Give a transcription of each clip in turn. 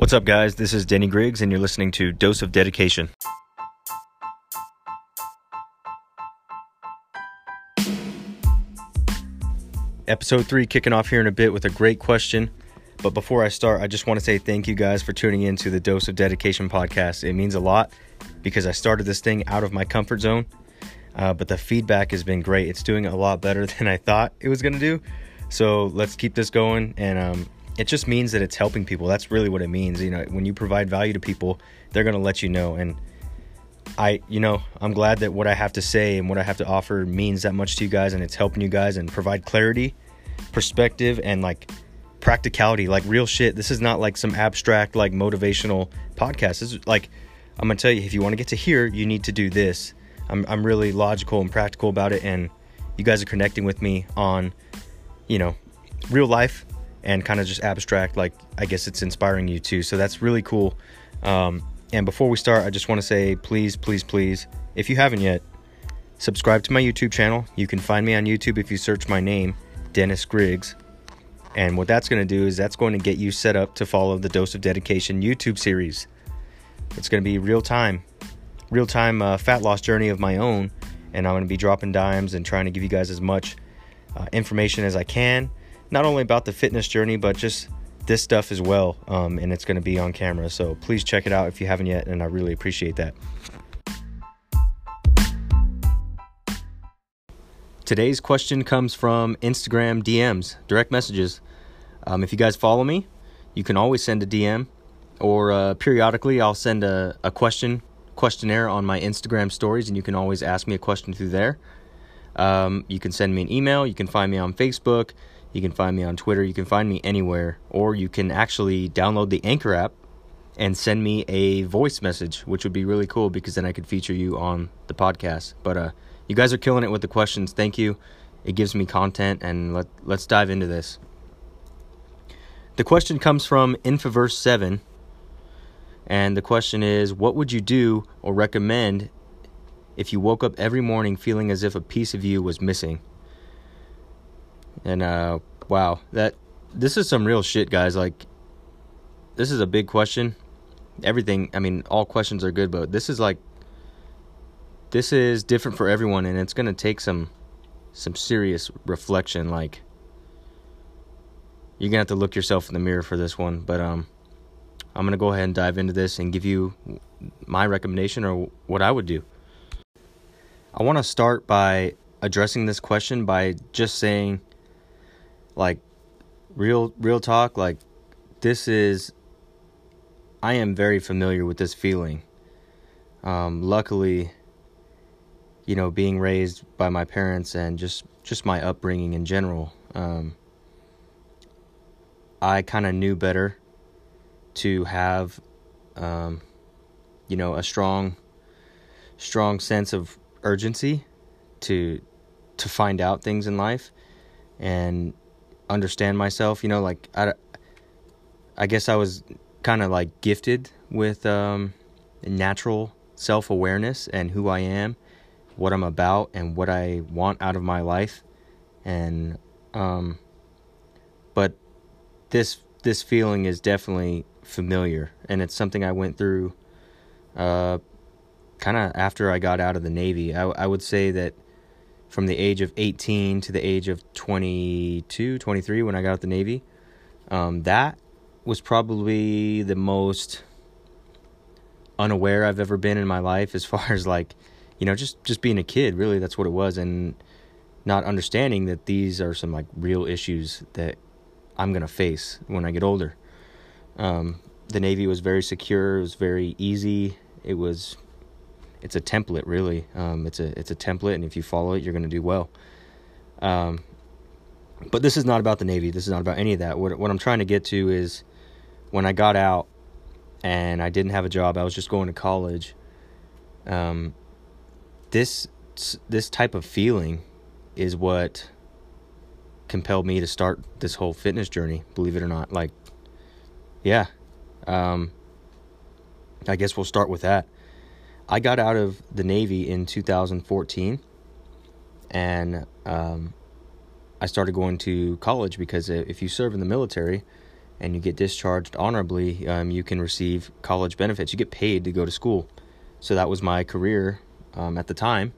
What's up, guys? This is Denny Griggs, and you're listening to Dose of Dedication. Episode 3 kicking off here in a bit with a great question. But before I start, I just want to say thank you guys for tuning in to the Dose of Dedication podcast. It means a lot because I started this thing out of my comfort zone, uh, but the feedback has been great. It's doing a lot better than I thought it was going to do. So let's keep this going. And um, it just means that it's helping people. That's really what it means. You know, when you provide value to people, they're going to let you know. And I, you know, I'm glad that what I have to say and what I have to offer means that much to you guys and it's helping you guys and provide clarity, perspective, and like practicality, like real shit. This is not like some abstract, like motivational podcast. This is like, I'm gonna tell you, if you want to get to here, you need to do this. I'm, I'm really logical and practical about it, and you guys are connecting with me on, you know, real life and kind of just abstract. Like, I guess it's inspiring you too. So that's really cool. Um, and before we start, I just want to say, please, please, please, if you haven't yet, subscribe to my YouTube channel. You can find me on YouTube if you search my name, Dennis Griggs. And what that's going to do is that's going to get you set up to follow the Dose of Dedication YouTube series. It's going to be real time, real time uh, fat loss journey of my own. And I'm going to be dropping dimes and trying to give you guys as much uh, information as I can, not only about the fitness journey, but just this stuff as well. Um, and it's going to be on camera. So please check it out if you haven't yet. And I really appreciate that. Today's question comes from Instagram DMs, direct messages. Um, if you guys follow me, you can always send a DM, or uh, periodically I'll send a, a question questionnaire on my Instagram stories, and you can always ask me a question through there. Um, you can send me an email. You can find me on Facebook. You can find me on Twitter. You can find me anywhere, or you can actually download the Anchor app and send me a voice message, which would be really cool because then I could feature you on the podcast. But uh, you guys are killing it with the questions. Thank you. It gives me content, and let let's dive into this. The question comes from Infoverse7, and the question is What would you do or recommend if you woke up every morning feeling as if a piece of you was missing? And uh, wow, that this is some real shit, guys. Like, this is a big question. Everything, I mean, all questions are good, but this is like, this is different for everyone, and it's gonna take some, some serious reflection. Like, you're gonna have to look yourself in the mirror for this one. But um, I'm gonna go ahead and dive into this and give you my recommendation or what I would do. I want to start by addressing this question by just saying, like, real real talk. Like, this is. I am very familiar with this feeling. Um, luckily, you know, being raised by my parents and just just my upbringing in general. Um, I kind of knew better to have, um, you know, a strong, strong sense of urgency to to find out things in life and understand myself. You know, like I, I guess I was kind of like gifted with um, natural self awareness and who I am, what I'm about, and what I want out of my life, and um, but this this feeling is definitely familiar, and it's something I went through, uh, kind of after I got out of the Navy. I I would say that from the age of 18 to the age of 22, 23 when I got out the Navy, um, that was probably the most unaware I've ever been in my life as far as like, you know, just just being a kid. Really, that's what it was, and not understanding that these are some like real issues that I'm gonna face when I get older. Um, the Navy was very secure. It was very easy. It was, it's a template really. Um, it's a it's a template, and if you follow it, you're gonna do well. Um, but this is not about the Navy. This is not about any of that. What what I'm trying to get to is when I got out and I didn't have a job. I was just going to college. Um, this this type of feeling is what compelled me to start this whole fitness journey, believe it or not. Like, yeah. Um, I guess we'll start with that. I got out of the Navy in 2014 and um, I started going to college because if you serve in the military and you get discharged honorably, um, you can receive college benefits. You get paid to go to school. So that was my career um, at the time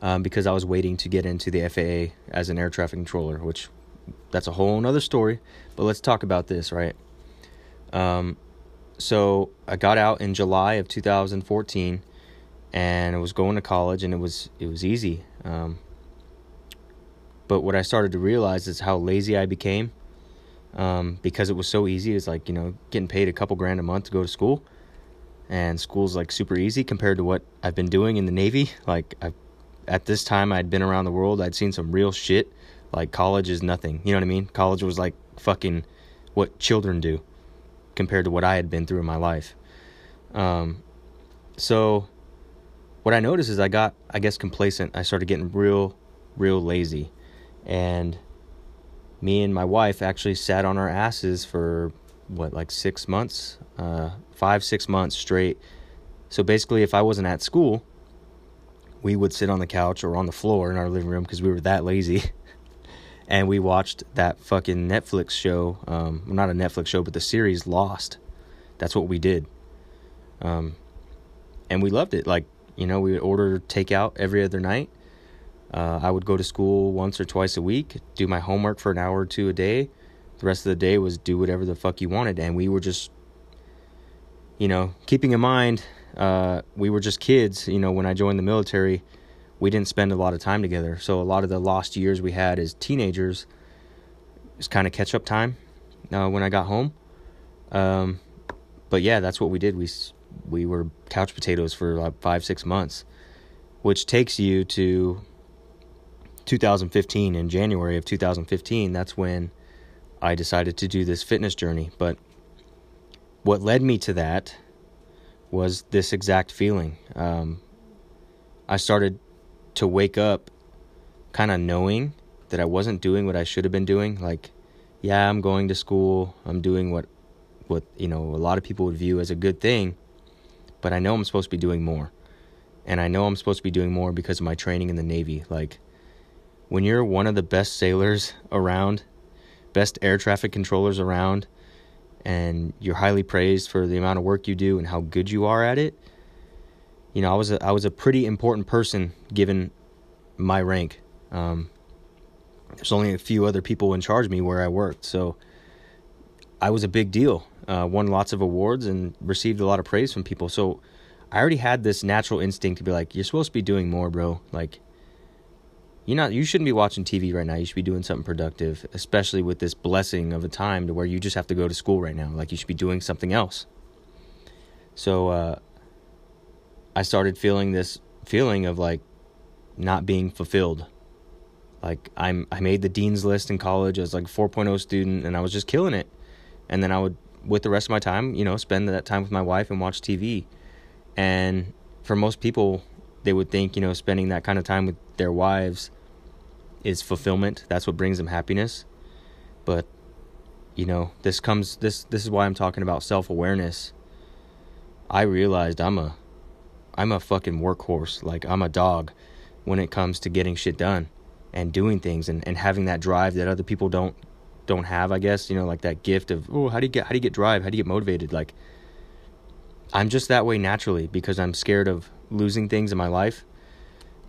um, because I was waiting to get into the FAA as an air traffic controller, which that's a whole other story. But let's talk about this, right? So I got out in July of 2014, and I was going to college, and it was it was easy. Um, but what I started to realize is how lazy I became um, because it was so easy. It's like you know getting paid a couple grand a month to go to school, and school's like super easy compared to what I've been doing in the Navy. Like I, at this time, I'd been around the world. I'd seen some real shit. Like college is nothing. You know what I mean? College was like fucking what children do compared to what I had been through in my life. Um, so what I noticed is I got, I guess, complacent. I started getting real, real lazy, and me and my wife actually sat on our asses for what, like six months, uh, five, six months straight. So basically, if I wasn't at school, we would sit on the couch or on the floor in our living room because we were that lazy. and we watched that fucking Netflix show. Um, not a Netflix show, but the series Lost. That's what we did. Um, and we loved it. Like, you know, we would order takeout every other night. Uh, I would go to school once or twice a week, do my homework for an hour or two a day. The rest of the day was do whatever the fuck you wanted. And we were just, you know, keeping in mind, uh, we were just kids. You know, when I joined the military, we didn't spend a lot of time together. So a lot of the lost years we had as teenagers was kind of catch up time uh, when I got home. Um, but yeah, that's what we did. We we were couch potatoes for like five six months, which takes you to 2015. In January of 2015, that's when I decided to do this fitness journey. But what led me to that was this exact feeling. Um, I started to wake up kind of knowing that I wasn't doing what I should have been doing. Like, yeah, I'm going to school. I'm doing what, what you know, a lot of people would view as a good thing, but I know I'm supposed to be doing more, and I know I'm supposed to be doing more because of my training in the Navy. Like, when you're one of the best sailors around, best air traffic controllers around, and you're highly praised for the amount of work you do and how good you are at it you know, I was a, I was a pretty important person given my rank. Um, there's only a few other people in charge of me where I worked, so I was a big deal. Uh, won lots of awards and received a lot of praise from people. So I already had this natural instinct to be like, "You're supposed to be doing more, bro. Like, you're not. You shouldn't be watching TV right now. You should be doing something productive, especially with this blessing of a time to where you just have to go to school right now. Like, you should be doing something else." So uh, I started feeling this feeling of like not being fulfilled. Like I'm I made the dean's list in college as like 4.0 student and I was just killing it. And then I would with the rest of my time, you know, spend that time with my wife and watch TV. And for most people, they would think, you know, spending that kind of time with their wives is fulfillment. That's what brings them happiness. But you know, this comes this this is why I'm talking about self-awareness. I realized I'm a I'm a fucking workhorse. Like I'm a dog when it comes to getting shit done and doing things and, and having that drive that other people don't don't have, I guess, you know, like that gift of, oh, how do you get how do you get drive? How do you get motivated? Like I'm just that way naturally because I'm scared of losing things in my life.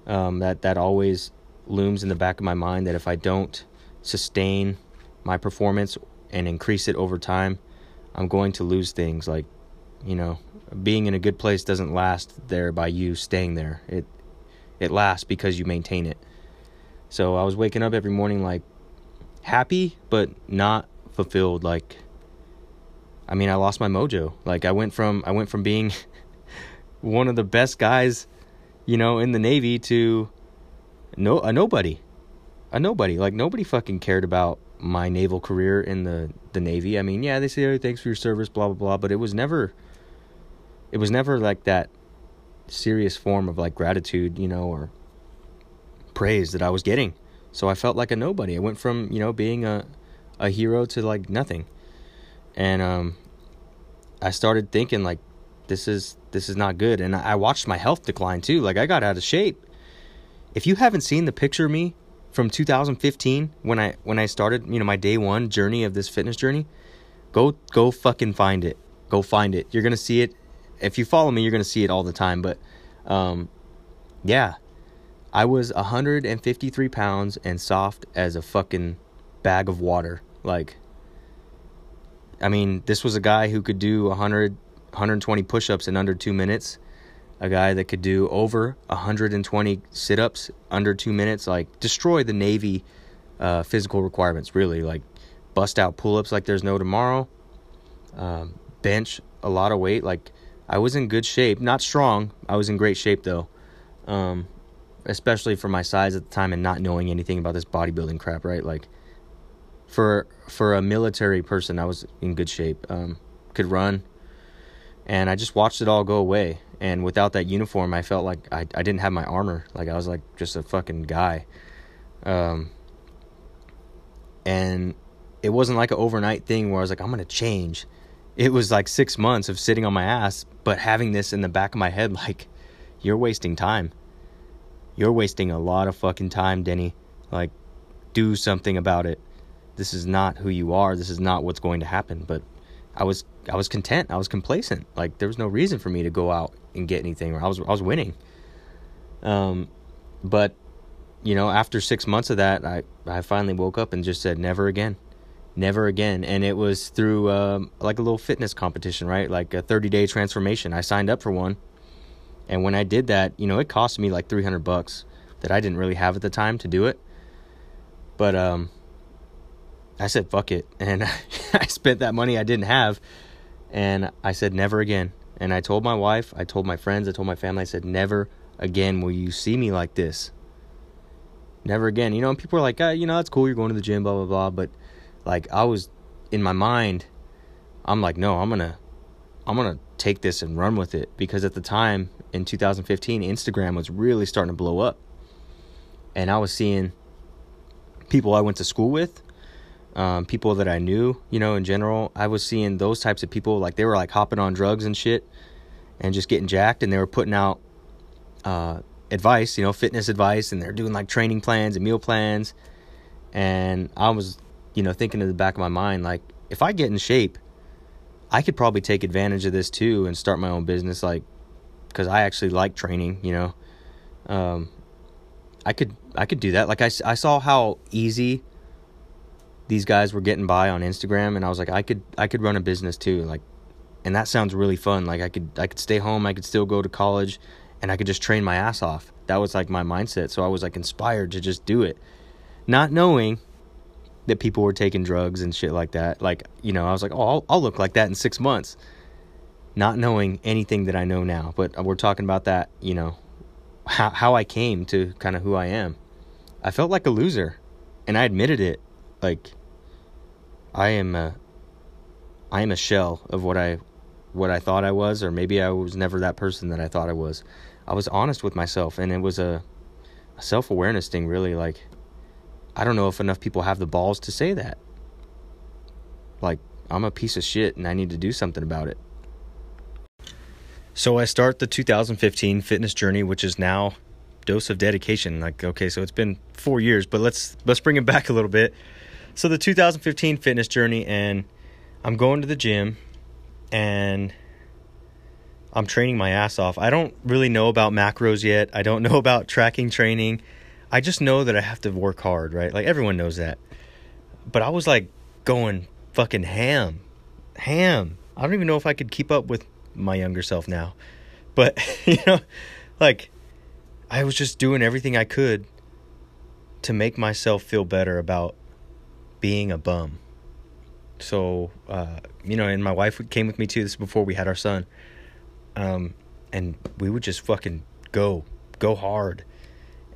Um, that that always looms in the back of my mind that if I don't sustain my performance and increase it over time, I'm going to lose things like, you know, being in a good place doesn't last there by you staying there. It it lasts because you maintain it. So I was waking up every morning like happy but not fulfilled like I mean I lost my mojo. Like I went from I went from being one of the best guys, you know, in the Navy to no a nobody. A nobody. Like nobody fucking cared about my naval career in the the Navy. I mean, yeah, they say oh, thanks for your service, blah blah blah, but it was never it was never like that serious form of like gratitude, you know, or praise that I was getting. So I felt like a nobody. I went from, you know, being a a hero to like nothing. And um I started thinking like this is this is not good and I watched my health decline too. Like I got out of shape. If you haven't seen the picture of me from 2015 when I when I started, you know, my day 1 journey of this fitness journey, Go go fucking find it. Go find it. You're gonna see it. If you follow me, you're gonna see it all the time. But um, yeah, I was 153 pounds and soft as a fucking bag of water. Like, I mean, this was a guy who could do 100, 120 push-ups in under two minutes. A guy that could do over 120 sit-ups under two minutes. Like, destroy the Navy uh, physical requirements. Really, like, bust out pull-ups like there's no tomorrow. Um, bench a lot of weight. Like, I was in good shape. Not strong. I was in great shape though. Um, especially for my size at the time and not knowing anything about this bodybuilding crap, right? Like for for a military person, I was in good shape. Um, could run, and I just watched it all go away. And without that uniform, I felt like I I didn't have my armor. Like I was like just a fucking guy. Um, and it wasn't like an overnight thing where I was like I'm gonna change. It was like six months of sitting on my ass, but having this in the back of my head, like you're wasting time you're wasting a lot of fucking time, Denny. Like, do something about it. This is not who you are. This is not what's going to happen. But I was I was content. I was complacent. Like there was no reason for me to go out and get anything. I was I was winning. Um, but you know, after six months of that, I I finally woke up and just said never again, never again. And it was through um, like a little fitness competition, right? Like a 30 day transformation. I signed up for one and when I did that, you know, it cost me like 300 bucks that I didn't really have at the time to do it. But um I said fuck it and I spent that money I didn't have and I said never again. And I told my wife, I told my friends, I told my family, I said never again will you see me like this. Never again. You know, and people are like, oh, you know, that's cool, you're going to the gym, blah blah blah, but like I was in my mind, I'm like, no, I'm gonna I'm gonna take this and run with it because at the time in 2015, Instagram was really starting to blow up. And I was seeing people I went to school with, um, people that I knew, you know, in general. I was seeing those types of people, like they were like hopping on drugs and shit and just getting jacked. And they were putting out uh, advice, you know, fitness advice. And they're doing like training plans and meal plans. And I was, you know, thinking in the back of my mind, like, if I get in shape, I could probably take advantage of this too and start my own business. Like, because I actually like training, you know. Um, I could I could do that. Like I, I saw how easy these guys were getting by on Instagram, and I was like, I could I could run a business too. Like, and that sounds really fun. Like I could I could stay home, I could still go to college, and I could just train my ass off. That was like my mindset. So I was like inspired to just do it, not knowing that people were taking drugs and shit like that. Like you know, I was like, oh, I'll, I'll look like that in six months not knowing anything that I know now. But we're talking about that, you know, how how I came to kind of who I am. I felt like a loser, and I admitted it. Like I am a I am a shell of what I what I thought I was, or maybe I was never that person that I thought I was. I was honest with myself, and it was a, a self awareness thing. Really, like I don't know if enough people have the balls to say that. Like I'm a piece of shit, and I need to do something about it. So I start the 2015 fitness journey, which is now dose of dedication. Like, okay, so it's been four years, but let's let's bring it back a little bit. So the 2015 fitness journey, and I'm going to the gym, and I'm training my ass off. I don't really know about macros yet. I don't know about tracking training. I just know that I have to work hard, right? Like everyone knows that. But I was like going fucking ham. Ham. I don't even know if I could keep up with my younger self now. But, you know, like I was just doing everything I could to make myself feel better about being a bum. So, uh, you know, and my wife came with me too. This before we had our son. Um, and we would just fucking go, go hard.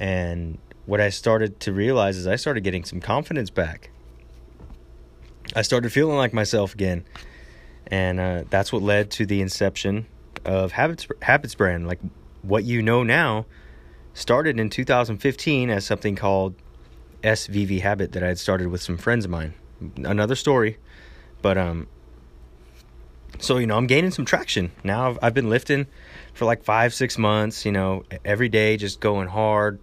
And what I started to realize is I started getting some confidence back. I started feeling like myself again and uh, that's what led to the inception of Habits Habits Brand. Like what you know now started in 2015 as something called SVV Habit that I had started with some friends of mine. Another story, but um, so you know I'm gaining some traction now. I've, I've been lifting for like five six months. You know every day just going hard,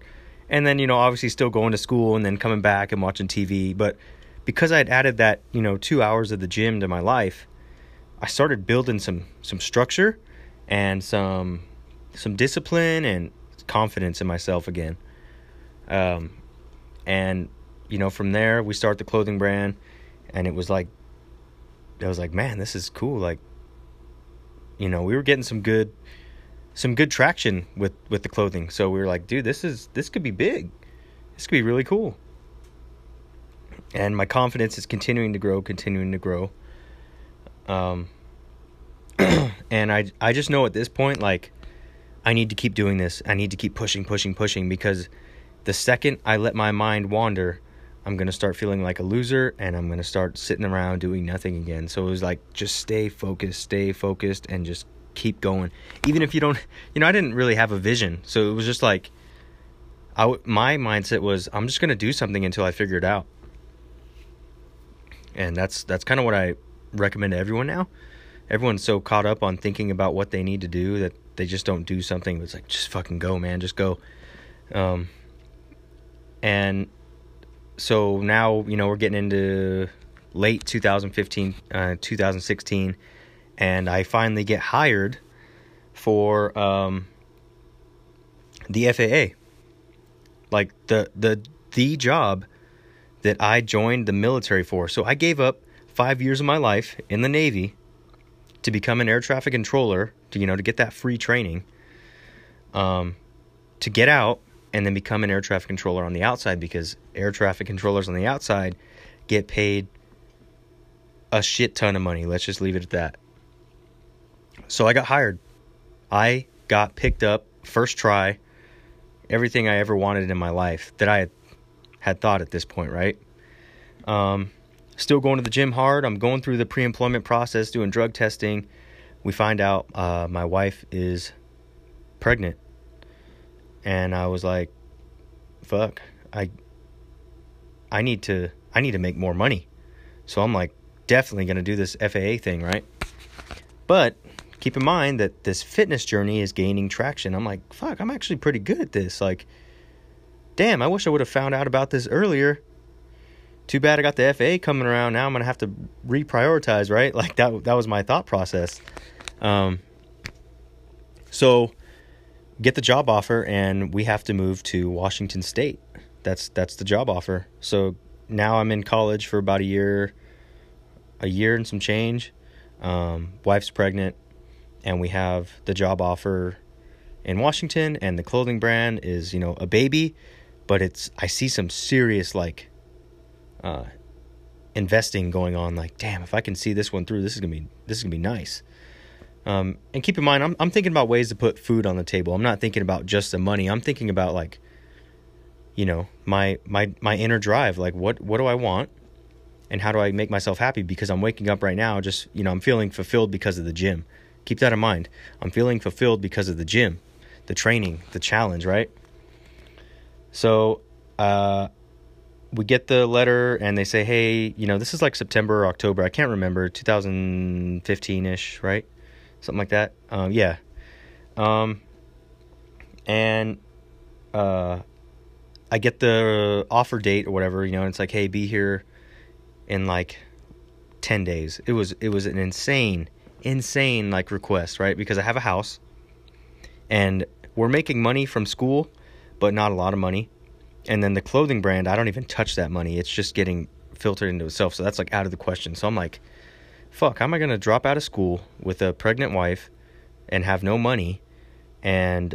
and then you know obviously still going to school and then coming back and watching TV, but because I had added that, you know, two hours of the gym to my life, I started building some some structure and some some discipline and confidence in myself again. Um, and you know, from there we start the clothing brand, and it was like, I was like, man, this is cool. Like, you know, we were getting some good, some good traction with with the clothing. So we were like, dude, this is this could be big. This could be really cool. And my confidence is continuing to grow, continuing to grow. Um, and I I just know at this point like I need to keep doing this. I need to keep pushing, pushing, pushing because the second I let my mind wander, I'm going to start feeling like a loser and I'm going to start sitting around doing nothing again. So it was like just stay focused, stay focused and just keep going. Even if you don't, you know, I didn't really have a vision. So it was just like I my mindset was I'm just going to do something until I figure it out. And that's that's kind of what I recommend to everyone now. Everyone's so caught up on thinking about what they need to do that they just don't do something. It's like just fucking go, man, just go. Um, and so now you know we're getting into late 2015, uh, 2016, and I finally get hired for um, the FAA, like the the the job that I joined the military for. So I gave up five years of my life in the Navy to become an air traffic controller to you know to get that free training um, to get out and then become an air traffic controller on the outside because air traffic controllers on the outside get paid a shit ton of money. Let's just leave it at that so i got hired i got picked up first try everything i ever wanted in my life that i had, thought at this point right um, still going to the gym hard. I'm going through the pre employment process, doing drug testing. We find out uh, my wife is pregnant. And I was like, fuck, I I need to I need to make more money. So I'm like definitely going to do this FAA thing, right? But keep in mind that this fitness journey is gaining traction. I'm like, fuck, I'm actually pretty good at this. Like damn, I wish I would have found out about this earlier too bad I got the FAA coming around. Now I'm gonna have to reprioritize, right? Like that that was my thought process. Um, so get the job offer, and we have to move to Washington State. That's that's the job offer. So now I'm in college for about a year, a year and some change. Um, wife's pregnant, and we have the job offer in Washington, and the clothing brand is you know a baby, but it's I see some serious like uh, investing going on. Like, damn, if I can see this one through, this is gonna be this is gonna be nice. Um, and keep in mind, I'm I'm thinking about ways to put food on the table. I'm not thinking about just the money. I'm thinking about like, you know, my my my inner drive. Like, what what do I want, and how do I make myself happy? Because I'm waking up right now, just you know, I'm feeling fulfilled because of the gym. Keep that in mind. I'm feeling fulfilled because of the gym, the training, the challenge, right? So, uh, we get the letter and they say, hey, you know, this is like September or October. I can't remember, 2015 ish, right? Something like that. Um, yeah. Um, and uh, I get the offer date or whatever, you know, and it's like, hey, be here in like 10 days. It was it was an insane, insane like request, right? Because I have a house and we're making money from school, but not a lot of money and then the clothing brand, I don't even touch that money. It's just getting filtered into itself. So that's like out of the question. So I'm like, fuck, how am I going to drop out of school with a pregnant wife and have no money and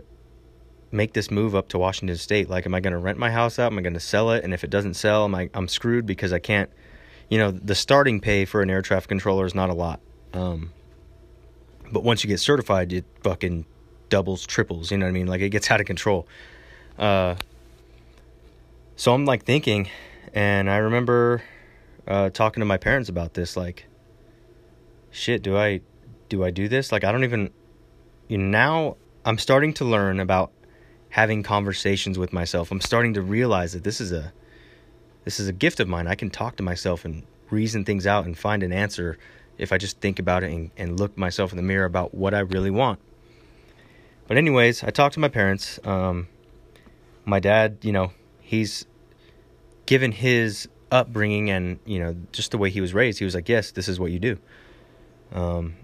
make this move up to Washington State? Like, am I going to rent my house out? Am I going to sell it? And if it doesn't sell, am I, I'm screwed because I can't, you know, the starting pay for an air traffic controller is not a lot. Um, but once you get certified, it fucking doubles, triples. You know what I mean? Like it gets out of control. Uh, so I'm like thinking, and I remember uh, talking to my parents about this. Like, shit, do I do I do this? Like, I don't even. You know, now I'm starting to learn about having conversations with myself. I'm starting to realize that this is a this is a gift of mine. I can talk to myself and reason things out and find an answer if I just think about it and, and look myself in the mirror about what I really want. But anyways, I talked to my parents. Um, my dad, you know, he's given his upbringing and you know just the way he was raised, he was like, "Yes, this is what you do." Um,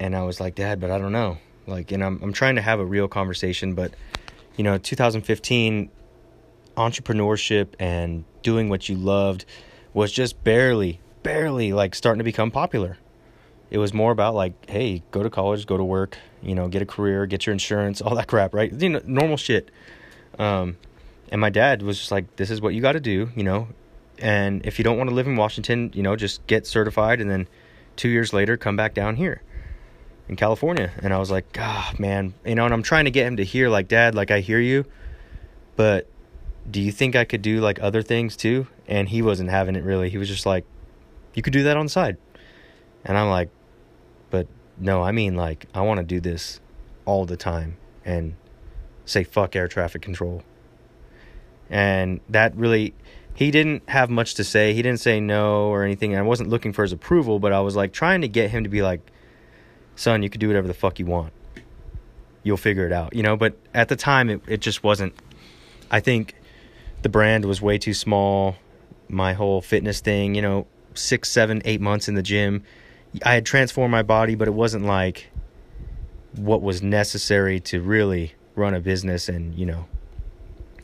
and I was like, "Dad, but I don't know." Like, and I'm I'm trying to have a real conversation, but you know, 2015 entrepreneurship and doing what you loved was just barely, barely like starting to become popular. It was more about like, hey, go to college, go to work, you know, get a career, get your insurance, all that crap, right? You know, normal shit. Um, and my dad was just like, this is what you got to do, you know. And if you don't want to live in Washington, you know, just get certified and then two years later come back down here in California. And I was like, ah, man, you know, and I'm trying to get him to hear, like, Dad, like, I hear you, but do you think I could do like other things too? And he wasn't having it really. He was just like, you could do that on the side. And I'm like, but no, I mean, like, I want to do this all the time and say fuck air traffic control. And that really, he didn't have much to say. He didn't say no or anything. I wasn't looking for his approval, but I was like trying to get him to be like, son, you could do whatever the fuck you want. You'll figure it out, you know? But at the time, it, it just wasn't. I think the brand was way too small. My whole fitness thing, you know, six, seven, eight months in the gym. I had transformed my body, but it wasn't like what was necessary to really run a business and, you know,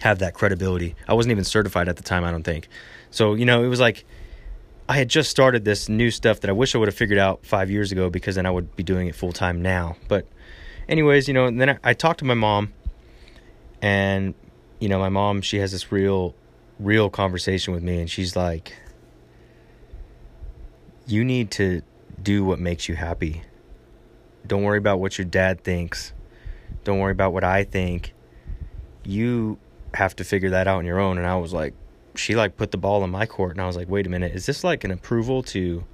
have that credibility. I wasn't even certified at the time, I don't think. So, you know, it was like I had just started this new stuff that I wish I would have figured out five years ago because then I would be doing it full time now. But, anyways, you know, then I, I talked to my mom, and, you know, my mom, she has this real, real conversation with me, and she's like, you need to do what makes you happy. Don't worry about what your dad thinks. Don't worry about what I think. You have to figure that out on your own. And I was like, she like put the ball in my court, and I was like, wait a minute, is this like an approval to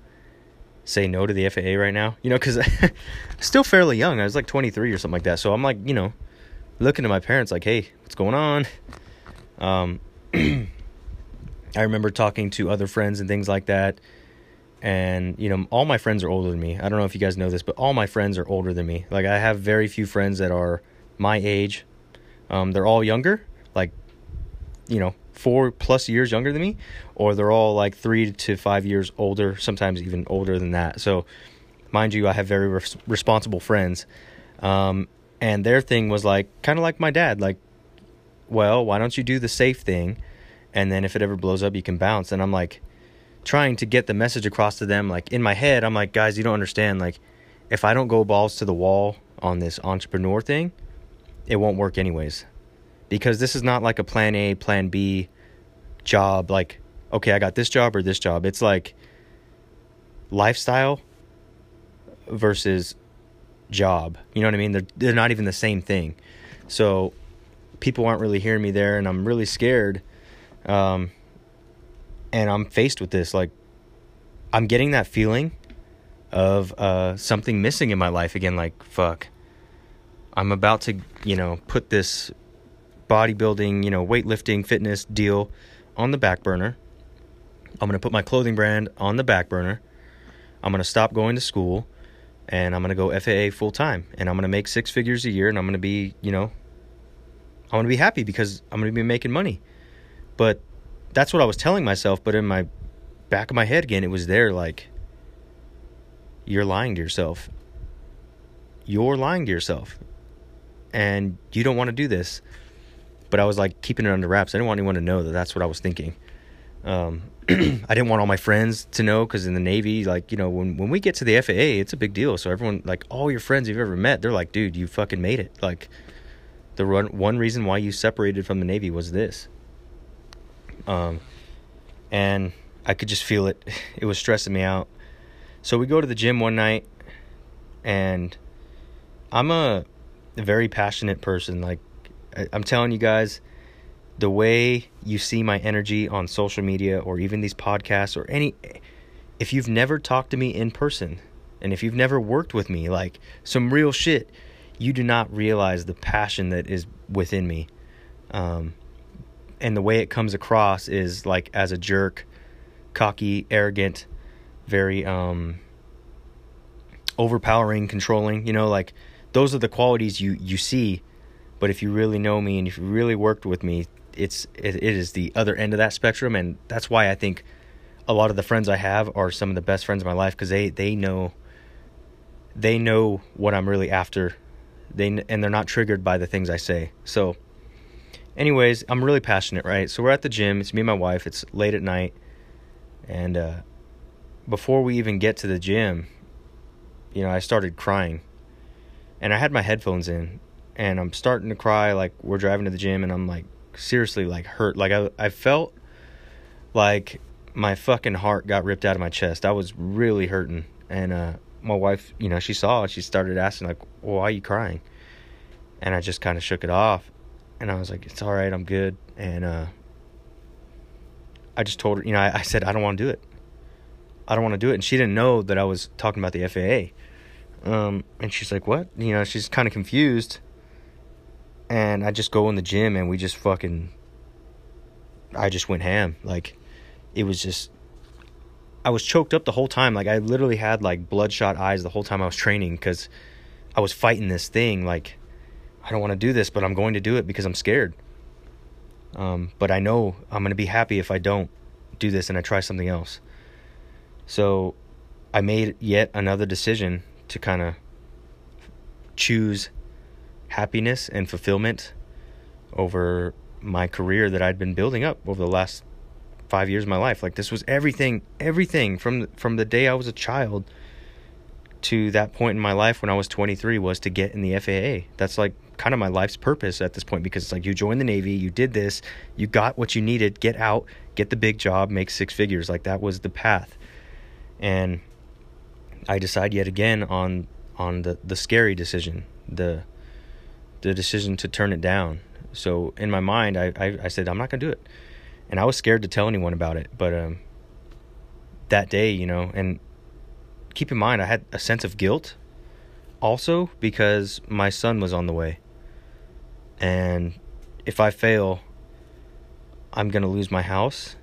say no to the FAA right now? You know, because still fairly young. I was like 23 or something like that. So I'm like, you know, looking at my parents like, hey, what's going on? Um, I remember talking to other friends and things like that. And, you know, all my friends are older than me. I don't know if you guys know this, but all my friends are older than me. Like, I have very few friends that are my age. Um, they're all younger, like, you know, four plus years younger than me, or they're all like three to five years older, sometimes even older than that. So, mind you, I have very res- responsible friends. Um, and their thing was like, kind of like my dad, like, well, why don't you do the safe thing? And then if it ever blows up, you can bounce. And I'm like, trying to get the message across to them. Like, in my head, I'm like, guys, you don't understand. Like, if I don't go balls to the wall on this entrepreneur thing, it won't work anyways because this is not like a plan A, plan B job. Like, okay, I got this job or this job. It's like lifestyle versus job. You know what I mean? They're they're not even the same thing. So people aren't really hearing me there, and I'm really scared. Um, and I'm faced with this. Like, I'm getting that feeling of uh, something missing in my life again. Like, fuck. I'm about to, you know, put this bodybuilding, you know, weightlifting, fitness deal on the back burner. I'm going to put my clothing brand on the back burner. I'm going to stop going to school and I'm going to go FAA full time and I'm going to make six figures a year and I'm going to be, you know, I'm going to be happy because I'm going to be making money. But that's what I was telling myself, but in my back of my head again, it was there like you're lying to yourself. You're lying to yourself. And you don't want to do this but I was like keeping it under wraps. I didn't want anyone to know that that's what I was thinking. Um, I didn't want all my friends to know because in the Navy, like you know, when when we get to the FAA, it's a big deal. So everyone, like all your friends you've ever met, they're like, "Dude, you fucking made it!" Like the run, one reason why you separated from the Navy was this. Um, and I could just feel it. It was stressing me out. So we go to the gym one night, and I'm a, very passionate person. Like I'm telling you guys, the way you see my energy on social media or even these podcasts or any, if you've never talked to me in person and if you've never worked with me, like some real shit, you do not realize the passion that is within me. Um, and the way it comes across is like as a jerk, cocky, arrogant, very um, overpowering, controlling. You know, like those are the qualities you you see. But if you really know me and if you really worked with me, it's it, it is the other end of that spectrum. And that's why I think a lot of the friends I have are some of the best friends of my life because they they know they know what I'm really after. They and they're not triggered by the things I say. So anyways I'm really passionate right? So we're at the gym. It's me and my wife. It's late at night. And uh, before we even get to the gym you know I started crying. And I had my headphones in. And I'm starting to cry. Like we're driving to the gym and I'm like seriously like hurt. Like I I felt like my fucking heart got ripped out of my chest. I was really hurting. And uh my wife, you know, she saw. She started asking like, "Why are you crying?" And I just kind of shook it off and I was like, "It's all right. I'm good." And uh I just told her, you know, I, I said I don't want to do it. I don't want to do it, and she didn't know that I was talking about the FAA. Um, and she's like, "What?" You know, she's kind of confused and I just go in the gym and we just fucking I just went ham. Like it was just I was choked up the whole time. Like I literally had like bloodshot eyes the whole time I was training cuz I was fighting this thing like I don't want to do this, but I'm going to do it because I'm scared. Um, but I know I'm going to be happy if I don't do this and I try something else. So I made yet another decision to kind of choose happiness and fulfillment over my career that I'd been building up over the last five years of my life. Like this was everything, everything from from the day I was a child to that point in my life when I was 23 was to get in the FAA. That's like kind of my life's purpose at this point because it's like you joined the Navy, you did this, you got what you needed, get out, get the big job, make six figures. Like that was the path. And I decide yet again on on the the scary decision, the the decision to turn it down. So in my mind, I, I, I said, I'm not to do it. And I was scared to tell anyone about it. But um, that day, you know, and keep in mind, I had a sense of guilt also because my son was on the way. And if I fail, I'm going to lose my house.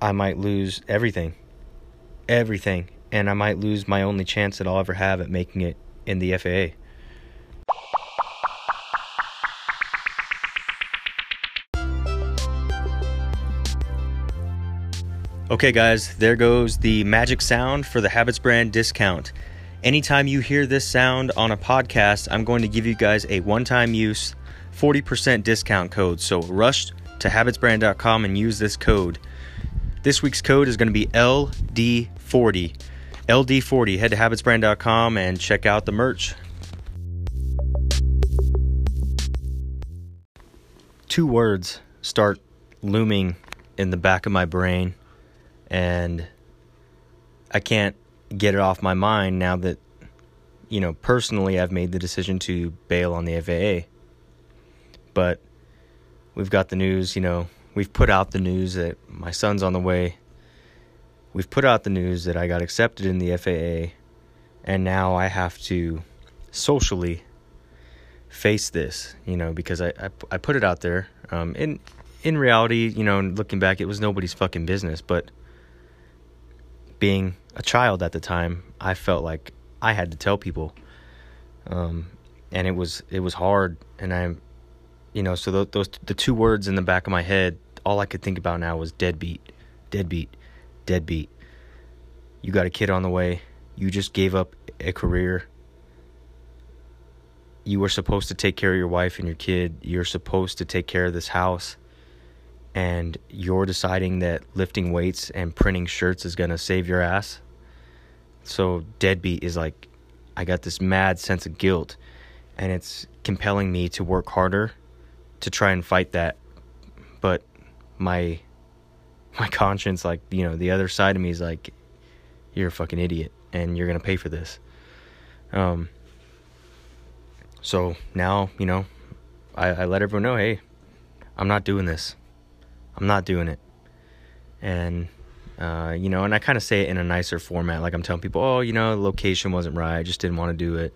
I might lose everything. Everything. And I might lose my only chance that I'll ever have at making it in the FAA. Okay, guys, there goes the magic sound for the Habits brand discount. Anytime you hear this sound on a podcast, I'm going to give you guys a one time use 40% discount code. So rush to habitsbrand.com and use this code. This week's code is going to be LD40. LD40. Head to habitsbrand.com and check out the merch. Two words start looming in the back of my brain and I can't get it off my mind now that you know personally I've made the decision to bail on the FAA. But we've got the news, you know, we've put out the news that my son's on the way. We've put out the news that I got accepted in the FAA and now I have to socially face this, you know, because I I, I put it out there. Um, in in reality, you know, looking back, it was nobody's fucking business, but being a child at the time, I felt like I had to tell people, um, and it was it was hard. And I, you know, so th- those the two words in the back of my head, all I could think about now was deadbeat, deadbeat, deadbeat. You got a kid on the way. You just gave up a career. You were supposed to take care of your wife and your kid. You're supposed to take care of this house and you're deciding that lifting weights and printing shirts is going to save your ass. So deadbeat is like I got this mad sense of guilt and it's compelling me to work harder to try and fight that. But my my conscience like, you know, the other side of me is like you're a fucking idiot and you're going to pay for this. Um so now, you know, I, I let everyone know, hey, I'm not doing this. I'm not doing it. And uh, you know, and I kind of say it in a nicer format, like I'm telling people, oh, you know, location wasn't right, I just didn't want to do it.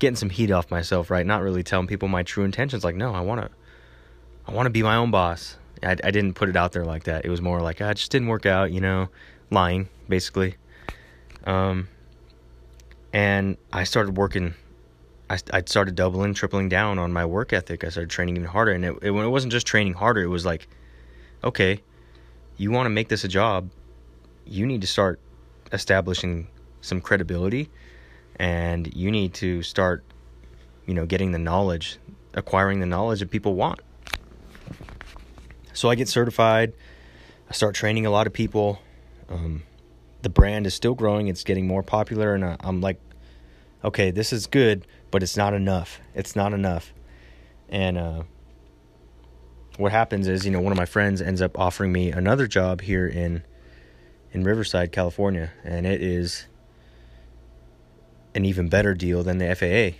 Getting some heat off myself, right? Not really telling people my true intentions. Like, no, I want to, I want to be my own boss. I, I didn't put it out there like that. It was more like I just didn't work out, you know, lying basically. Um, and I started working I, I started doubling, tripling down on my work ethic. I started training even harder. And it, it, it wasn't just training harder, it was like, okay, you want to make this a job, you need to start establishing some credibility and you need to start, you know, getting the knowledge, acquiring the knowledge that people want. So I get certified. I start training a lot of people. Um, the brand is still growing. It's getting more popular, and I'm like, okay, this is good, but it's not enough. It's not enough. And uh, what happens is, you know, one of my friends ends up offering me another job here in in Riverside, California, and it is an even better deal than the FAA.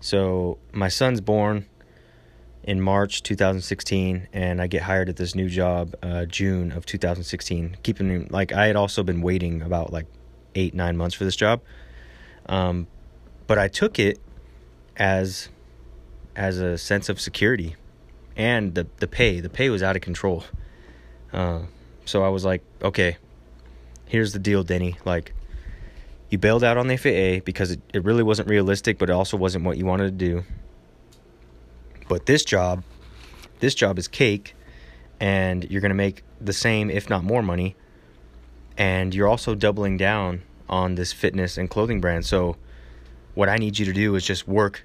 So my son's born in March 2016, and I get hired at this new job uh, June of 2016. Keeping like I had also been waiting about like eight nine months for this job, um, but I took it as as a sense of security, and the the pay the pay was out of control. Uh, so I was like, okay, here's the deal, Denny. Like, you bailed out on the FAA because it, it really wasn't realistic, but it also wasn't what you wanted to do. But this job, this job is cake, and you're to make the same, if not more, money. And you're also doubling down on this fitness and clothing brand. So, what I need you to do is just work,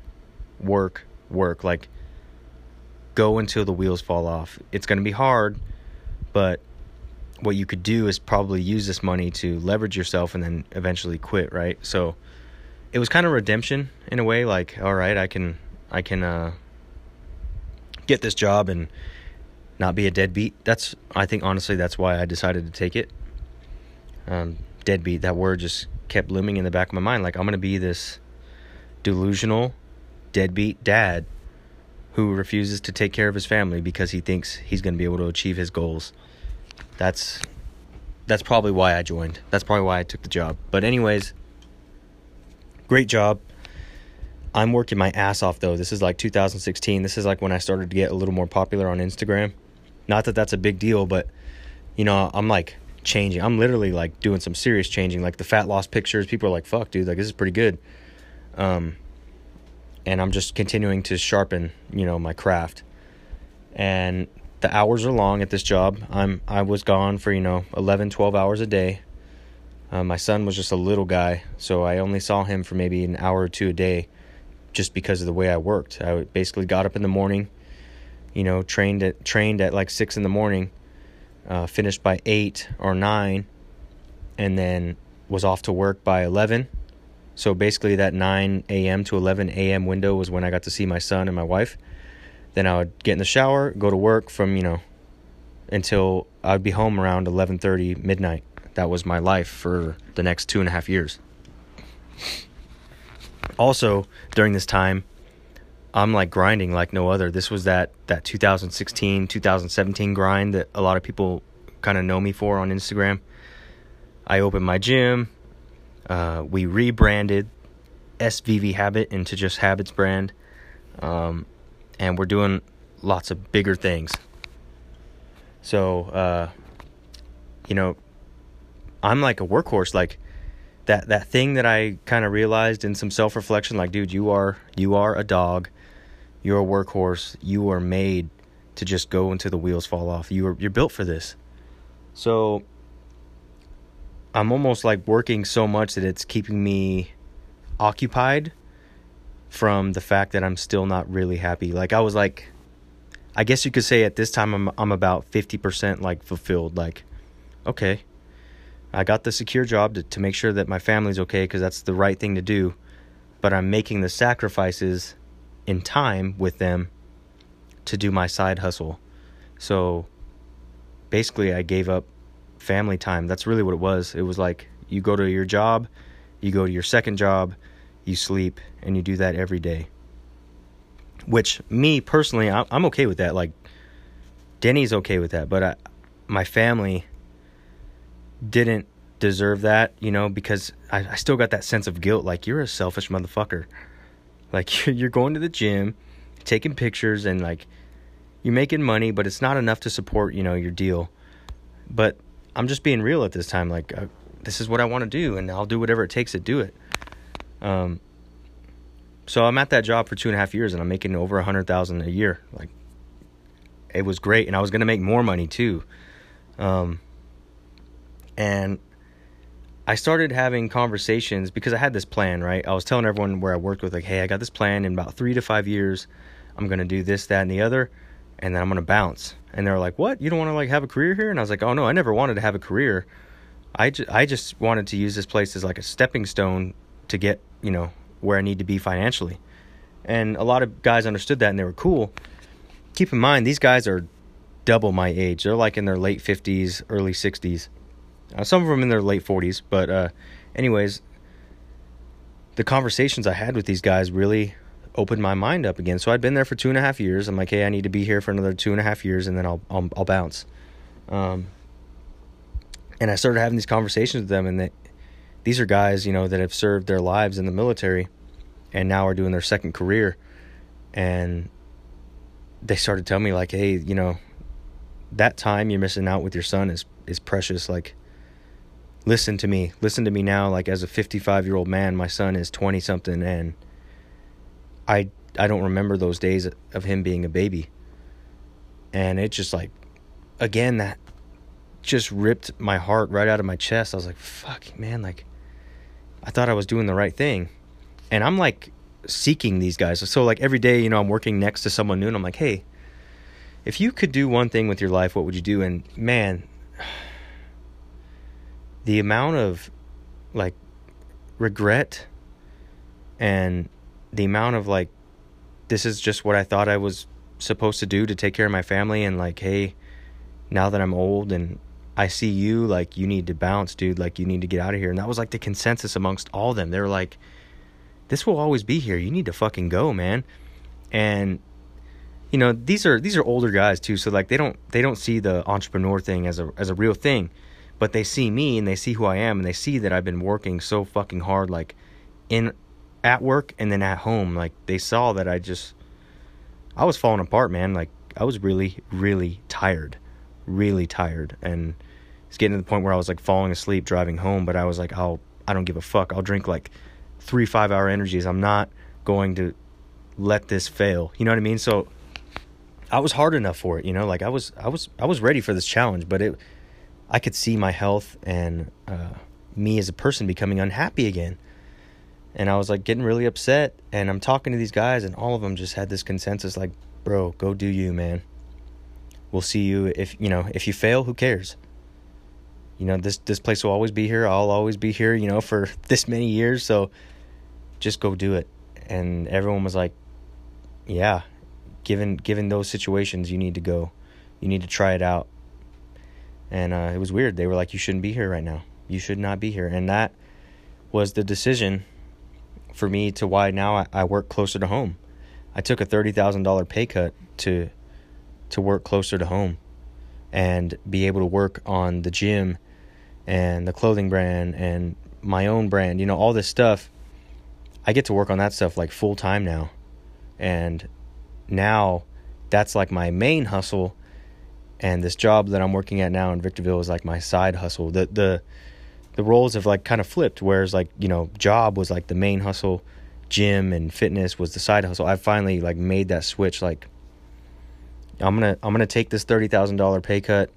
work, work. Like, go until the wheels fall off. It's going to be hard, but what you could do is probably use this money to leverage yourself and then eventually quit, right? So, it was kind of redemption in a way. Like, all right, I can, I can, uh, get this job and not be a deadbeat. That's I think honestly that's why I decided to take it. Um, deadbeat that word just kept looming in the back of my mind. Like I'm gonna be this delusional deadbeat dad who refuses to take care of his family because he thinks he's gonna be able to achieve his goals. That's that's probably why I joined. That's probably why I took the job. But anyways, great job. I'm working my ass off though. This is like 2016. This is like when I started to get a little more popular on Instagram. Not that that's a big deal, but you know, I'm like changing. I'm literally like doing some serious changing. Like the fat loss pictures, people are like, "Fuck, dude, like this is pretty good." Um and I'm just continuing to sharpen, you know, my craft. And the hours are long at this job. I'm I was gone for, you know, 11, 12 hours a day. Uh, my son was just a little guy, so I only saw him for maybe an hour or two a day just because of the way I worked. I basically got up in the morning, you know, trained at trained at like six in the morning, uh, finished by eight or nine, and then was off to work by eleven. So basically, that nine a.m. to eleven a.m. window was when I got to see my son and my wife. Then I would get in the shower, go to work from you know until I'd be home around eleven thirty midnight. That was my life for the next two and a half years also during this time i'm like grinding like no other this was that that 2016 2017 grind that a lot of people kind of know me for on instagram i opened my gym uh, we rebranded svv habit into just habits brand. Um, and we're doing lots of bigger things. So uh, you know i'm like a workhorse. Like that that thing that I kind of realized in some self reflection, like, dude, you are you are a dog, you're a workhorse, you are made to just go until the wheels fall off. You are you're built for this. So I'm almost like working so much that it's keeping me occupied from the fact that I'm still not really happy. Like I was like I guess you could say at this time I'm I'm about 50% like fulfilled like okay, I got the secure job to, to make sure that my family's okay because that's the right thing to do. But I'm making the sacrifices in time with them to do my side hustle. So basically, I gave up family time. That's really what it was. It was like you go to your job, you go to your second job, you sleep, and you do that every day. Which, me personally, I'm okay with that. Like, Denny's okay with that. But I, my family didn't deserve that, you know, because I, I still got that sense of guilt. Like, you're a selfish motherfucker. Like, you're going to the gym, taking pictures, and like, you're making money, but it's not enough to support, you know, your deal. But I'm just being real at this time. Like, uh, this is what I want to do, and I'll do whatever it takes to do it. Um, so I'm at that job for two and a half years, and I'm making over a hundred thousand a year. Like, it was great, and I was gonna make more money too. Um, and I started having conversations because I had this plan, right? I was telling everyone where I worked with, like, hey, I got this plan in about three to five years. I'm gonna do this, that, and the other, and then I'm gonna bounce. And they're like, what? You don't want to like have a career here? And I was like, oh no, I never wanted to have a career. I, ju- I just wanted to use this place as like a stepping stone to get you know where I need to be financially. And a lot of guys understood that and they were cool. Keep in mind, these guys are double my age. They're like in their late 50s, early 60s. Uh, some of them in their late 40s. But, uh, anyways, the conversations I had with these guys really opened my mind up again. So I'd been there for two and a half years. I'm like, hey, I need to be here for another two and a half years and then I'll, I'll, I'll bounce. Um, and I started having these conversations with them, and they, these are guys, you know, that have served their lives in the military and now are doing their second career. And they started telling me like, "Hey, you know, that time you're missing out with your son is is precious. Like, listen to me. Listen to me now. Like, as a 55 year old man, my son is 20 something, and I I don't remember those days of him being a baby. And it just like, again, that just ripped my heart right out of my chest. I was like, fuck, man, like I thought I was doing the right thing. And I'm like seeking these guys. So like every day, you know, I'm working next to someone new and I'm like, "Hey, if you could do one thing with your life, what would you do?" And man, the amount of like regret and the amount of like this is just what I thought I was supposed to do to take care of my family and like, "Hey, now that I'm old and I see you, like, you need to bounce, dude. Like, you need to get out of here. And that was like the consensus amongst all of them. They were like, this will always be here. You need to fucking go, man. And, you know, these are, these are older guys too. So like, they don't, they don't see the entrepreneur thing as a, as a real thing, but they see me and they see who I am and they see that I've been working so fucking hard, like in, at work and then at home. Like, they saw that I just, I was falling apart, man. Like, I was really, really tired really tired and it's getting to the point where I was like falling asleep driving home, but I was like, I'll I don't give a fuck. I'll drink like three five hour energies. I'm not going to let this fail. You know what I mean? So I was hard enough for it, you know, like I was I was I was ready for this challenge, but it I could see my health and uh, me as a person becoming unhappy again. And I was like getting really upset and I'm talking to these guys and all of them just had this consensus like, "Bro, go do you, man." We'll see you if you know if you fail. Who cares? You know this this place will always be here. I'll always be here. You know for this many years. So just go do it. And everyone was like, "Yeah, given given those situations, you need to go. You need to try it out." And uh, it was weird. They were like, "You shouldn't be here right now. You should not be here." And that was the decision for me to why now I, I work closer to home. I took a thirty thousand dollar pay cut to to work closer to home and be able to work on the gym and the clothing brand and my own brand, you know, all this stuff. I get to work on that stuff like full time now. And now that's like my main hustle and this job that I'm working at now in Victorville is like my side hustle. The the the roles have like kind of flipped whereas like, you know, job was like the main hustle, gym and fitness was the side hustle. I finally like made that switch like I'm gonna I'm gonna take this thirty thousand dollar pay cut,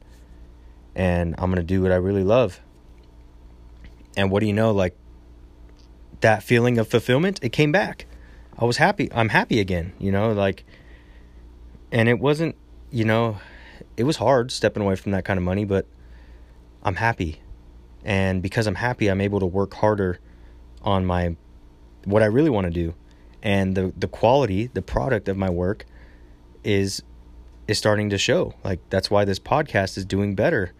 and I'm gonna do what I really love. And what do you know? Like that feeling of fulfillment, it came back. I was happy. I'm happy again. You know, like, and it wasn't. You know, it was hard stepping away from that kind of money, but I'm happy, and because I'm happy, I'm able to work harder on my what I really want to do, and the the quality, the product of my work is is starting to show. Like that's why this podcast is doing better.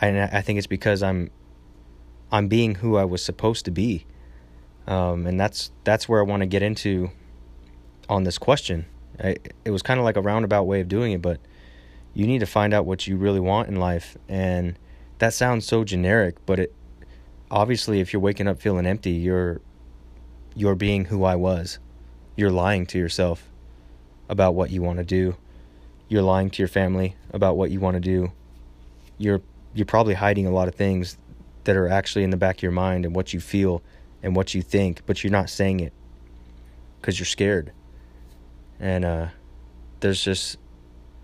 And I think it's because I'm I'm being who I was supposed to be. Um, and that's that's where I want to get into on this question. I, it was kind of like a roundabout way of doing it, but you need to find out what you really want in life. And that sounds so generic, but it obviously if you're waking up feeling empty, you're you're being who I was. You're lying to yourself about what you want to do you're lying to your family about what you want to do. You're you're probably hiding a lot of things that are actually in the back of your mind and what you feel and what you think, but you're not saying it. because you're scared. And uh, there's just,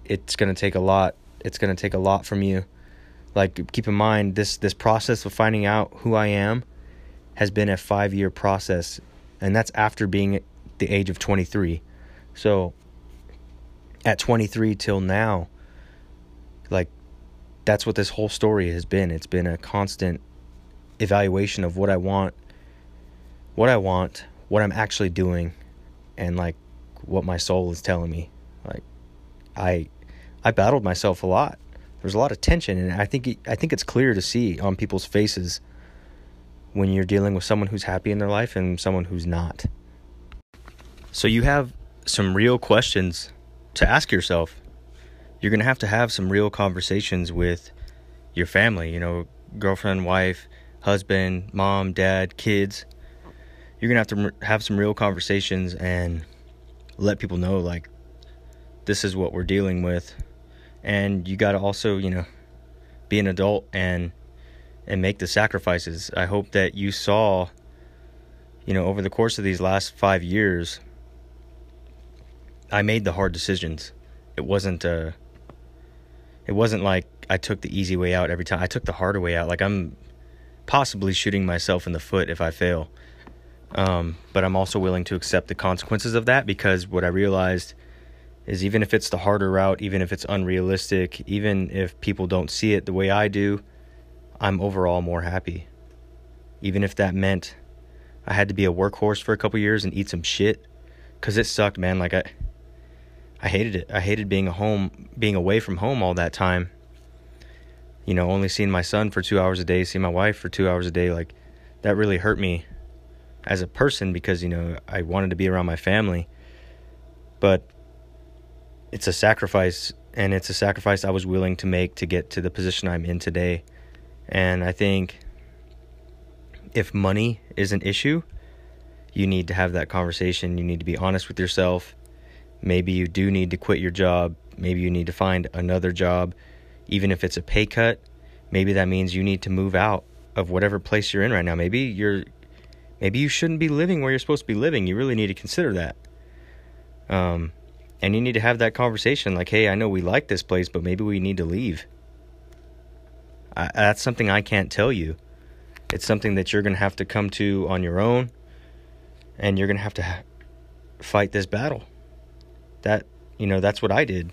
it's going to take a lot. It's going to take a lot from you. Like, keep in mind, this, this process of finding out who I am has been a five year process. And that's after being the age of 23. So, at 23 till now, like, that's what this whole story has been. It's been a constant evaluation of what I want, what I want, what I'm actually doing, and like what my soul is telling me. Like I I battled myself a lot. There's a lot of tension and I think I think it's clear to see on people's faces when you're dealing with someone who's happy in their life and someone who's not. So you have some real questions to ask yourself you're going to have to have some real conversations with your family, you know, girlfriend, wife, husband, mom, dad, kids. You're going to have to have some real conversations and let people know like this is what we're dealing with. And you got to also, you know, be an adult and and make the sacrifices. I hope that you saw you know, over the course of these last 5 years I made the hard decisions. It wasn't uh it wasn't like I took the easy way out every time. I took the harder way out. Like I'm possibly shooting myself in the foot if I fail. Um, but I'm also willing to accept the consequences of that because what I realized is even if it's the harder route, even if it's unrealistic, even if people don't see it the way I do, I'm overall more happy. Even if that meant I had to be a workhorse for a couple years and eat some shit cuz it sucked, man. Like I I hated it. I hated being a home, being away from home all that time. You know, only seeing my son for two hours a day, seeing my wife for two hours a day, like that really hurt me as a person because you know I wanted to be around my family. But it's a sacrifice, and it's a sacrifice I was willing to make to get to the position I'm in today. And I think if money is an issue, you need to have that conversation. You need to be honest with yourself Maybe you do need to quit your job. Maybe you need to find another job, even if it's a pay cut. Maybe that means you need to move out of whatever place you're in right now. Maybe you're maybe you shouldn't be living where you're supposed to be living. You really need to consider that. Um, and you need to have that conversation like, hey, I know we like this place, but maybe we need to leave. I, that's something I can't tell you. It's something that you're going to have to come to on your own, and you're going to have to ha- fight this battle that you know that's what I did,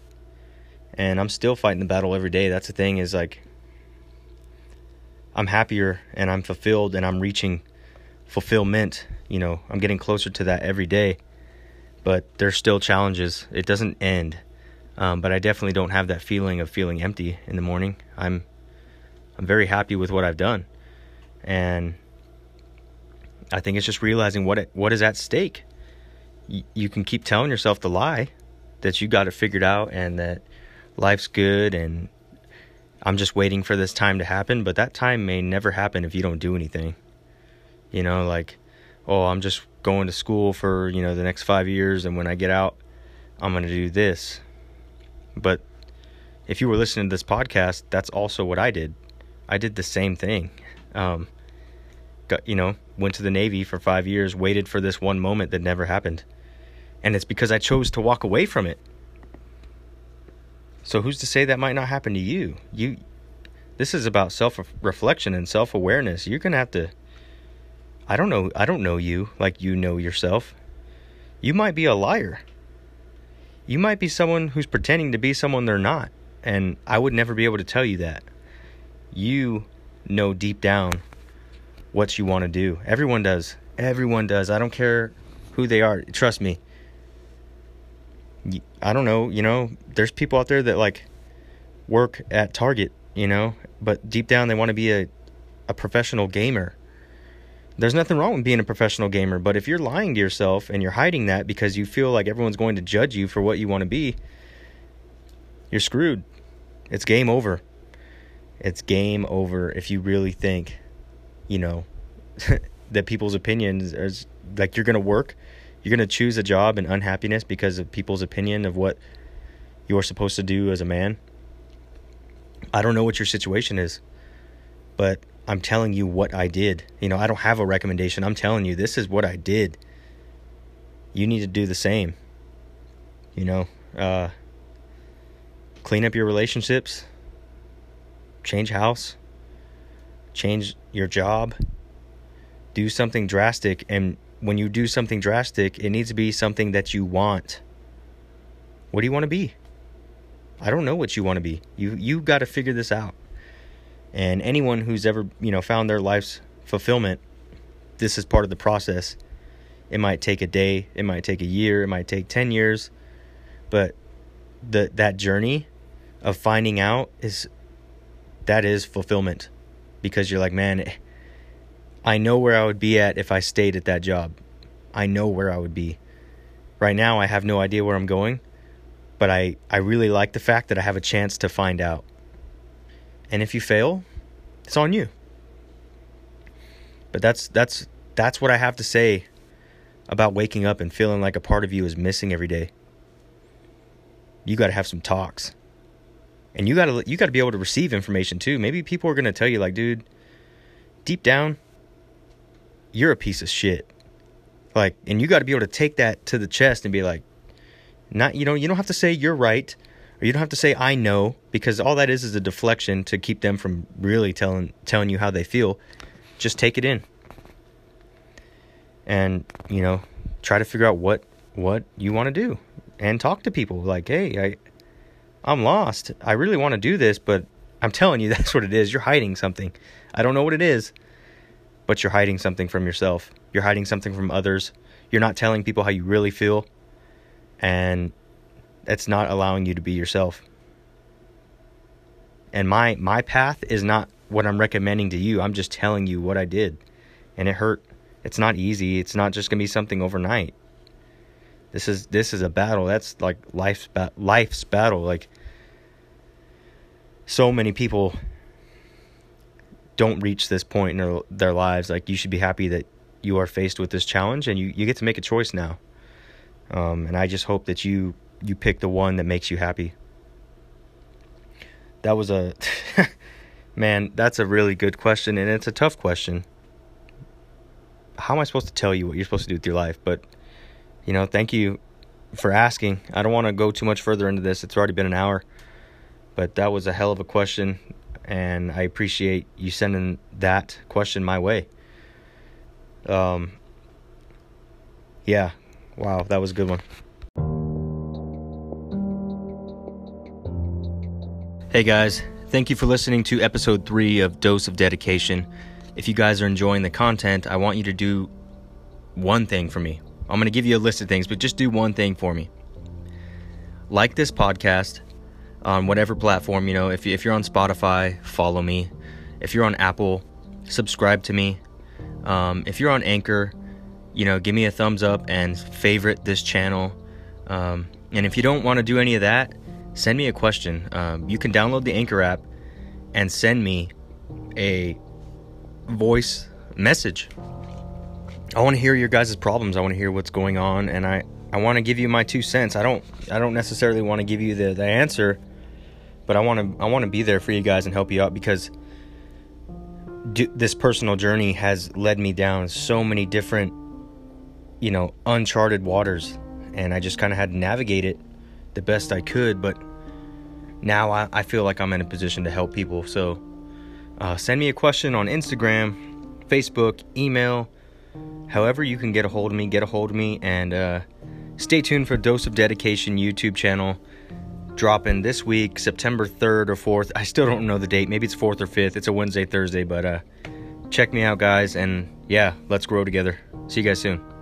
and I'm still fighting the battle every day. That's the thing is like I'm happier and I'm fulfilled and I'm reaching fulfillment. You know, I'm getting closer to that every day, but there's still challenges. It doesn't end. Um, but I definitely don't have that feeling of feeling empty in the morning. I'm I'm very happy with what I've done, and I think it's just realizing what it, what is at stake. Y- you can keep telling yourself the lie, that you got it figured out and that life's good and I'm just waiting for this time to happen, but that time may never happen if you don't do anything. You know, like, oh, I'm just going to school for, you know, the next 5 years and when I get out, I'm going to do this. But if you were listening to this podcast, that's also what I did. I did the same thing. Um, got, you know, went to the Navy for 5 years, waited for this one moment that never happened and it's because I chose to walk away from it. So who's to say that might not happen to you? You this is about self-reflection and self-awareness. You're going to have to I don't know I don't know you like you know yourself. You might be a liar. You might be someone who's pretending to be someone they're not, and I would never be able to tell you that. You know deep down what you want to do. Everyone does. Everyone does. I don't care who they are. Trust me. I don't know, you know, there's people out there that like work at Target, you know, but deep down they want to be a a professional gamer. There's nothing wrong with being a professional gamer, but if you're lying to yourself and you're hiding that because you feel like everyone's going to judge you for what you want to be, you're screwed. It's game over. It's game over if you really think, you know, that people's opinions are like you're going to work you're going to choose a job in unhappiness because of people's opinion of what you're supposed to do as a man. I don't know what your situation is, but I'm telling you what I did. You know, I don't have a recommendation. I'm telling you this is what I did. you need to do the same. You know, uh, clean up your relationships, change house, change your job, do something drastic. And when you do something drastic, it needs to be something that you want. What do you want to be? I don't know what you want to be. You you got to figure this out. And anyone who's ever, you know, found their life's fulfillment, this is part of the process. It might take a day, it might take a year, it might take 10 years, but the that journey of finding out is that is fulfillment because you're like, man, I know where I would be at if I stayed at that job. I know where I would be. Right now I have no idea where I'm going, but I I really like the fact that I have a chance to find out. And if you fail, it's on you. But that's that's that's what I have to say about waking up and feeling like a part of you is missing every day. You got to have some talks. And you got to you got to be able to receive information too. Maybe people are going to tell you like, dude, deep down you're a piece of shit. Like and you got to be able to take that to the chest and be like not you know, you don't have to say you're right or you don't have to say I know because all that is is a deflection to keep them from really telling telling you how they feel. Just take it in. And, you know, try to figure out what what you want to do and talk to people like, "Hey, I I'm lost. I really want to do this, but I'm telling you that's what it is. You're hiding something. I don't know what it is, but you're hiding something from yourself. You're hiding something from others. You're not telling people how you really feel. And that's not allowing you to be yourself. And my my path is not what I'm recommending to you. I'm just telling you what I did. And it hurt. It's not easy. It's not just going to be something overnight. This is this is a battle. That's like life's ba- life's battle. Like so many people don't reach this point in their, their lives. Like you should be happy that you are faced with this challenge and you, you get to make a choice now. Um, and I just hope that you you pick the one that makes you happy. That was a man, that's a really good question and it's a tough question. How am I supposed to tell you what you're supposed to do with your life? But you know, thank you for asking. I don't want to go too much further into this. It's already been an hour. But that was a hell of a question and I appreciate you sending that question my way. Um yeah. Wow, that was a good one. Hey guys, thank you for listening to episode 3 of Dose of Dedication. If you guys are enjoying the content, I want you to do one thing for me. I'm going to give you a list of things, but just do one thing for me. Like this podcast on whatever platform, you know, if, if you're on Spotify, follow me. If you're on Apple, subscribe to me. Um, if you're on Anchor, you know, give me a thumbs up and favorite this channel. Um, and if you don't want to do any of that, send me a question. Um, you can download the Anchor app and send me a voice message. I want to hear your guys' problems. I want to hear what's going on, and I, I want to give you my two cents. I don't I don't necessarily want to give you the, the answer, but I want to I want to be there for you guys and help you out because do, this personal journey has led me down so many different, you know, uncharted waters, and I just kind of had to navigate it the best I could, but now I, I feel like I'm in a position to help people. So uh, send me a question on Instagram, Facebook, email, however you can get a hold of me, get a hold of me, and uh, stay tuned for Dose of Dedication YouTube channel dropping this week, September 3rd or 4th. I still don't know the date. Maybe it's 4th or 5th. It's a Wednesday, Thursday, but uh, check me out, guys. And yeah, let's grow together. See you guys soon.